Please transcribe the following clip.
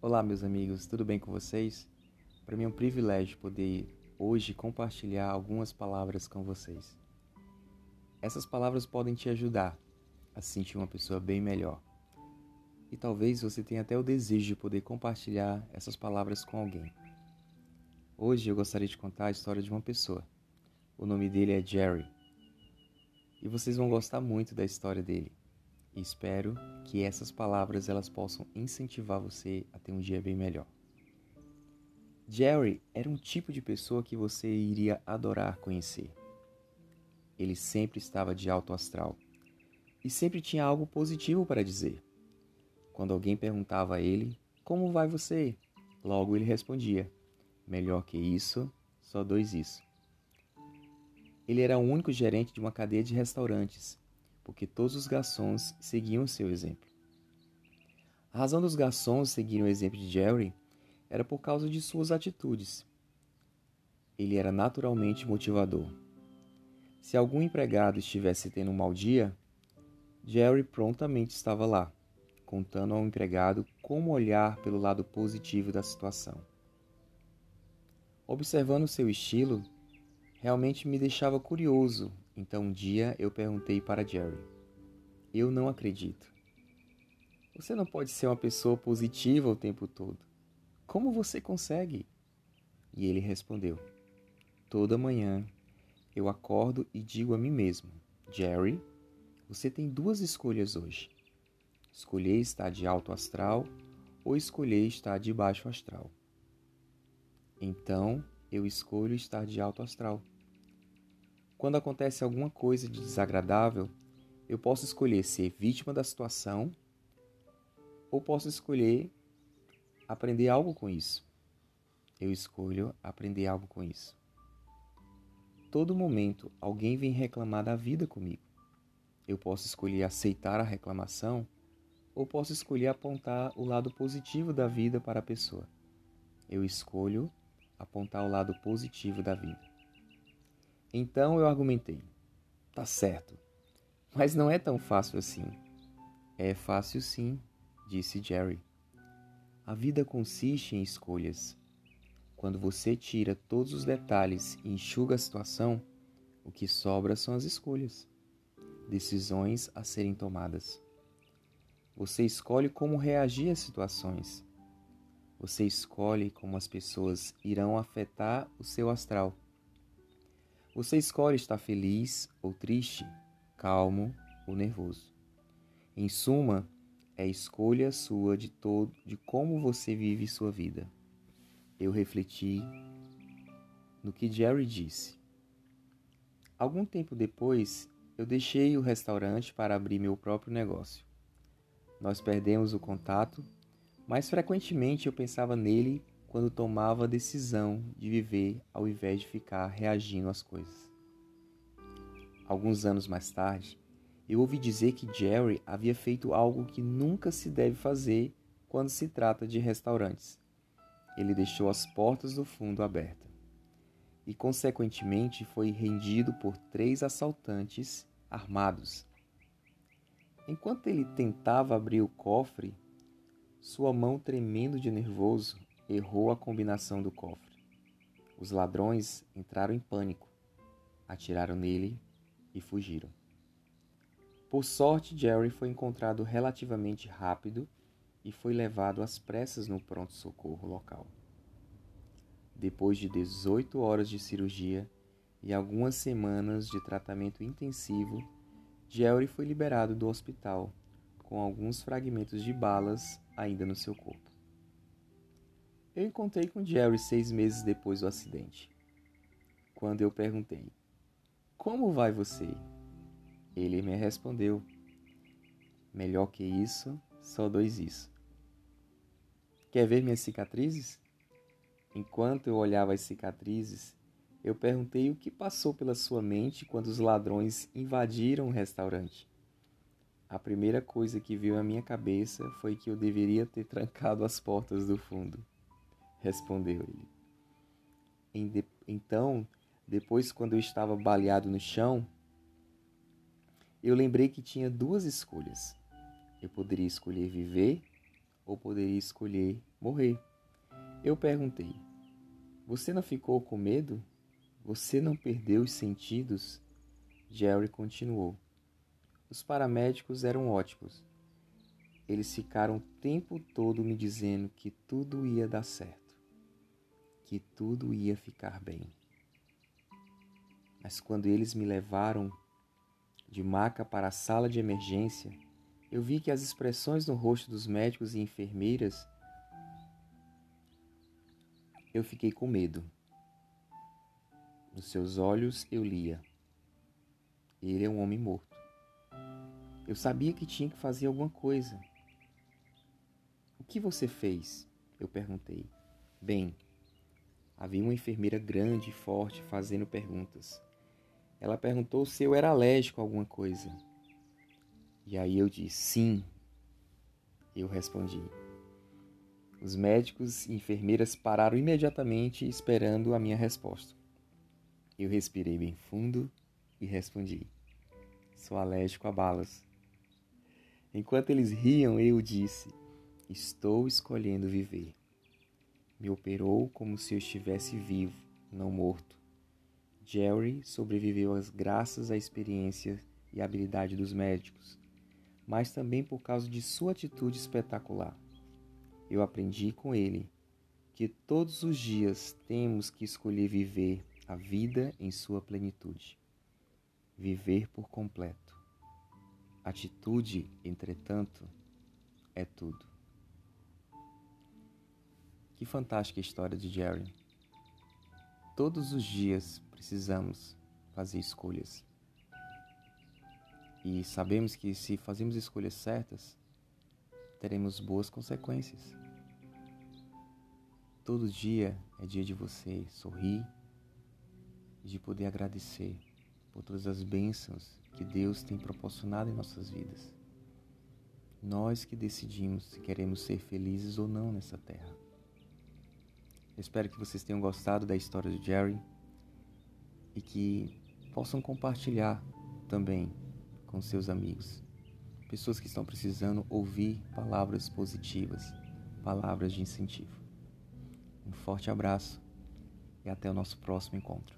Olá, meus amigos, tudo bem com vocês? Para mim é um privilégio poder hoje compartilhar algumas palavras com vocês. Essas palavras podem te ajudar a se sentir uma pessoa bem melhor. E talvez você tenha até o desejo de poder compartilhar essas palavras com alguém. Hoje eu gostaria de contar a história de uma pessoa. O nome dele é Jerry. E vocês vão gostar muito da história dele. Espero que essas palavras elas possam incentivar você a ter um dia bem melhor. Jerry era um tipo de pessoa que você iria adorar conhecer. Ele sempre estava de alto astral e sempre tinha algo positivo para dizer. Quando alguém perguntava a ele: Como vai você? Logo ele respondia: Melhor que isso, só dois isso. Ele era o único gerente de uma cadeia de restaurantes porque todos os garçons seguiam seu exemplo. A razão dos garçons seguirem o exemplo de Jerry era por causa de suas atitudes. Ele era naturalmente motivador. Se algum empregado estivesse tendo um mau dia, Jerry prontamente estava lá, contando ao empregado como olhar pelo lado positivo da situação. Observando seu estilo, realmente me deixava curioso então um dia eu perguntei para Jerry: Eu não acredito. Você não pode ser uma pessoa positiva o tempo todo. Como você consegue? E ele respondeu: Toda manhã eu acordo e digo a mim mesmo: Jerry, você tem duas escolhas hoje. Escolher estar de alto astral ou escolher estar de baixo astral. Então eu escolho estar de alto astral. Quando acontece alguma coisa de desagradável, eu posso escolher ser vítima da situação ou posso escolher aprender algo com isso. Eu escolho aprender algo com isso. Todo momento alguém vem reclamar da vida comigo. Eu posso escolher aceitar a reclamação ou posso escolher apontar o lado positivo da vida para a pessoa. Eu escolho apontar o lado positivo da vida. Então eu argumentei: tá certo, mas não é tão fácil assim. É fácil sim, disse Jerry. A vida consiste em escolhas. Quando você tira todos os detalhes e enxuga a situação, o que sobra são as escolhas, decisões a serem tomadas. Você escolhe como reagir às situações. Você escolhe como as pessoas irão afetar o seu astral. Você escolhe estar feliz ou triste, calmo ou nervoso. Em suma, é escolha sua de todo de como você vive sua vida. Eu refleti no que Jerry disse. Algum tempo depois, eu deixei o restaurante para abrir meu próprio negócio. Nós perdemos o contato, mas frequentemente eu pensava nele quando tomava a decisão de viver ao invés de ficar reagindo às coisas. Alguns anos mais tarde, eu ouvi dizer que Jerry havia feito algo que nunca se deve fazer quando se trata de restaurantes. Ele deixou as portas do fundo abertas e, consequentemente, foi rendido por três assaltantes armados. Enquanto ele tentava abrir o cofre, sua mão tremendo de nervoso, errou a combinação do cofre. Os ladrões entraram em pânico, atiraram nele e fugiram. Por sorte, Jerry foi encontrado relativamente rápido e foi levado às pressas no pronto-socorro local. Depois de 18 horas de cirurgia e algumas semanas de tratamento intensivo, Jerry foi liberado do hospital com alguns fragmentos de balas ainda no seu corpo. Eu encontrei com Jerry seis meses depois do acidente. Quando eu perguntei: Como vai você? Ele me respondeu: Melhor que isso, só dois isso. Quer ver minhas cicatrizes? Enquanto eu olhava as cicatrizes, eu perguntei o que passou pela sua mente quando os ladrões invadiram o restaurante. A primeira coisa que veio à minha cabeça foi que eu deveria ter trancado as portas do fundo respondeu ele. Então, depois, quando eu estava baleado no chão, eu lembrei que tinha duas escolhas. Eu poderia escolher viver ou poderia escolher morrer. Eu perguntei: Você não ficou com medo? Você não perdeu os sentidos? Jerry continuou. Os paramédicos eram ótimos. Eles ficaram o tempo todo me dizendo que tudo ia dar certo, que tudo ia ficar bem. Mas quando eles me levaram de maca para a sala de emergência, eu vi que as expressões no rosto dos médicos e enfermeiras eu fiquei com medo. Nos seus olhos eu lia: Ele é um homem morto. Eu sabia que tinha que fazer alguma coisa. O que você fez? Eu perguntei. Bem, havia uma enfermeira grande e forte fazendo perguntas. Ela perguntou se eu era alérgico a alguma coisa. E aí eu disse sim. Eu respondi. Os médicos e enfermeiras pararam imediatamente esperando a minha resposta. Eu respirei bem fundo e respondi: Sou alérgico a balas. Enquanto eles riam, eu disse: Estou escolhendo viver. Me operou como se eu estivesse vivo, não morto. Jerry sobreviveu às graças à experiência e habilidade dos médicos, mas também por causa de sua atitude espetacular. Eu aprendi com ele que todos os dias temos que escolher viver a vida em sua plenitude. Viver por completo. Atitude, entretanto, é tudo. Que fantástica história de Jerry. Todos os dias precisamos fazer escolhas. E sabemos que se fazemos escolhas certas, teremos boas consequências. Todo dia é dia de você sorrir e de poder agradecer por todas as bênçãos que Deus tem proporcionado em nossas vidas. Nós que decidimos se queremos ser felizes ou não nessa terra. Espero que vocês tenham gostado da história de Jerry e que possam compartilhar também com seus amigos. Pessoas que estão precisando ouvir palavras positivas, palavras de incentivo. Um forte abraço e até o nosso próximo encontro.